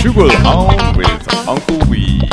Sugar Home with Uncle Weed.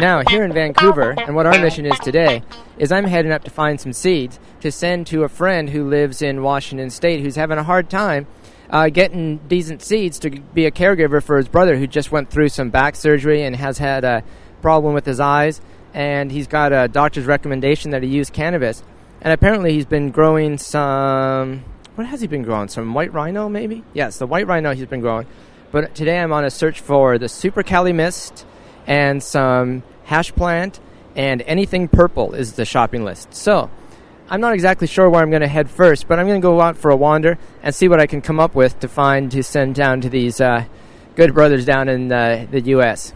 Now, here in Vancouver, and what our mission is today, is I'm heading up to find some seeds to send to a friend who lives in Washington State who's having a hard time uh, getting decent seeds to be a caregiver for his brother who just went through some back surgery and has had a problem with his eyes. And he's got a doctor's recommendation that he use cannabis. And apparently, he's been growing some. What has he been growing? Some white rhino, maybe? Yes, the white rhino he's been growing. But today I'm on a search for the Super Cali Mist and some hash plant and anything purple is the shopping list. So I'm not exactly sure where I'm going to head first, but I'm going to go out for a wander and see what I can come up with to find to send down to these uh, good brothers down in uh, the U.S.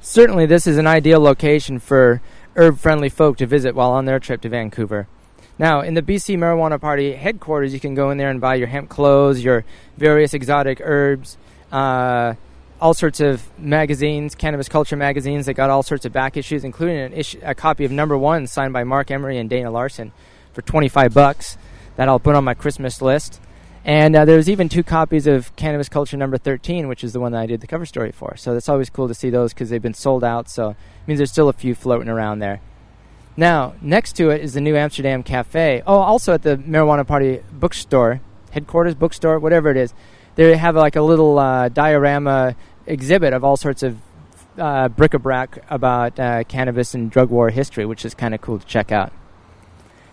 Certainly, this is an ideal location for herb friendly folk to visit while on their trip to Vancouver. Now, in the BC Marijuana Party headquarters, you can go in there and buy your hemp clothes, your various exotic herbs, uh, all sorts of magazines, cannabis culture magazines. They got all sorts of back issues, including an issue, a copy of Number One signed by Marc Emery and Dana Larsen for 25 bucks. That I'll put on my Christmas list. And uh, there's even two copies of Cannabis Culture Number 13, which is the one that I did the cover story for. So it's always cool to see those because they've been sold out. So it means there's still a few floating around there. Now, next to it is the New Amsterdam Cafe. Oh, also at the Marijuana Party bookstore, headquarters bookstore, whatever it is, they have like a little uh, diorama exhibit of all sorts of uh, bric-a-brac about uh, cannabis and drug war history, which is kind of cool to check out.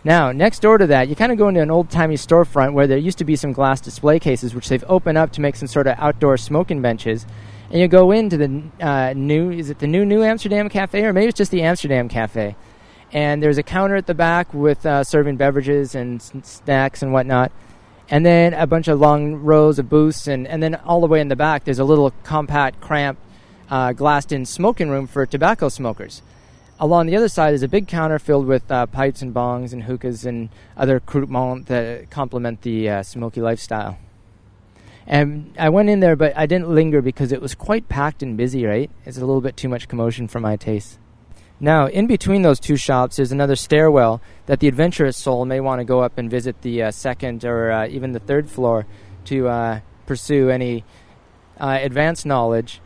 Now, next door to that, you kind of go into an old-timey storefront where there used to be some glass display cases, which they've opened up to make some sort of outdoor smoking benches. And you go into the uh, new, is it the new New Amsterdam Cafe, or maybe it's just the Amsterdam Cafe? And there's a counter at the back with uh, serving beverages and snacks and whatnot and then a bunch of long rows of booths, and, and then all the way in the back, there's a little compact, cramped, uh, glassed in smoking room for tobacco smokers. Along the other side is a big counter filled with uh, pipes and bongs and hookahs and other croupement that complement the uh, smoky lifestyle. And I went in there, but I didn't linger because it was quite packed and busy, right? It's a little bit too much commotion for my taste. Now, in between those two shops, there's another stairwell that the adventurous soul may want to go up and visit the uh, second or uh, even the third floor to uh, pursue any uh, advanced knowledge.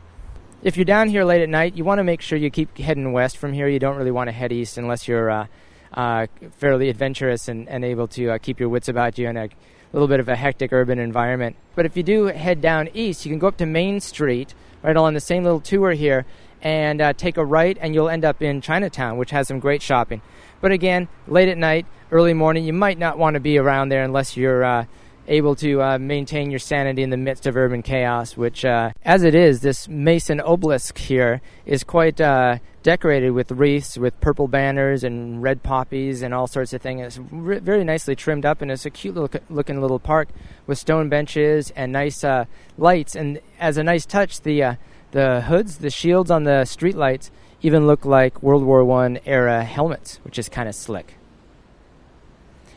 If you're down here late at night, you want to make sure you keep heading west from here. You don't really want to head east unless you're uh, uh, fairly adventurous and, and able to keep your wits about you in a little bit of a hectic urban environment. But if you do head down east, you can go up to Main Street, right along the same little tour here, and uh, take a right, and you'll end up in Chinatown, which has some great shopping. But again, late at night, early morning, you might not want to be around there unless you're uh, able to uh, maintain your sanity in the midst of urban chaos, which, uh, as it is, this Mason obelisk here is quite uh, decorated with wreaths, with purple banners and red poppies and all sorts of things. It's re- very nicely trimmed up, and it's a cute little, looking little park with stone benches and nice uh, lights. And as a nice touch, the the hoods, the shields on the streetlights even look like World War One era helmets, which is kind of slick.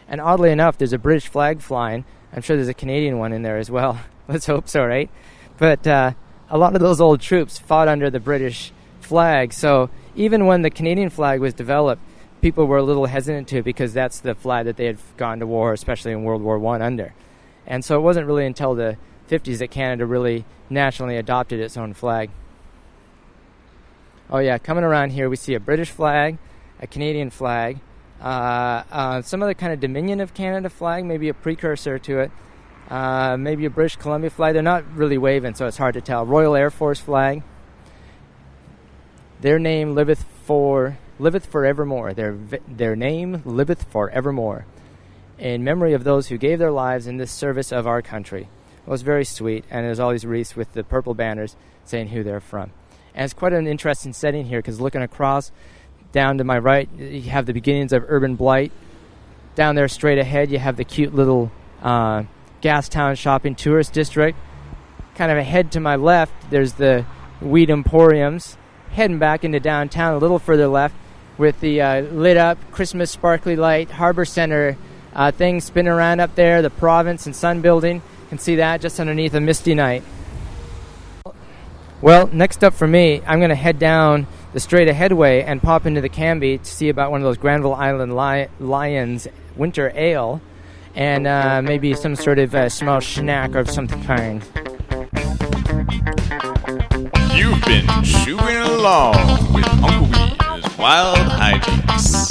And oddly enough, there's a British flag flying. I'm sure there's a Canadian one in there as well. Let's hope so, right? But uh, a lot of those old troops fought under the British flag, so even when the Canadian flag was developed, people were a little hesitant to because that's the flag that they had gone to war, especially in World War One, under. And so it wasn't really until the 50s that Canada really nationally adopted its own flag. Oh, yeah, coming around here, we see a British flag, a Canadian flag, some other kind of Dominion of Canada flag, maybe a precursor to it, uh, maybe a British Columbia flag. They're not really waving, so it's hard to tell. Royal Air Force flag. Their name liveth for liveth forevermore. Their their name liveth forevermore, in memory of those who gave their lives in this service of our country. It was very sweet, and there's all these wreaths with the purple banners saying who they're from. And it's quite an interesting setting here because looking across down to my right, you have the beginnings of urban blight. Down there, straight ahead, you have the cute little uh, Gastown shopping tourist district. Kind of ahead to my left, there's the Weed Emporiums. Heading back into downtown a little further left with the uh, lit up Christmas sparkly light Harbor Center uh, thing spinning around up there, the Province and Sun Building can see that just underneath a misty night. Well, next up for me, I'm going to head down the straight ahead way and pop into the Cambie to see about one of those Granville Island Li- Lions winter ale and uh, maybe some sort of uh, small snack of some kind. You You've been chewing along with Uncle Wild Hijinks.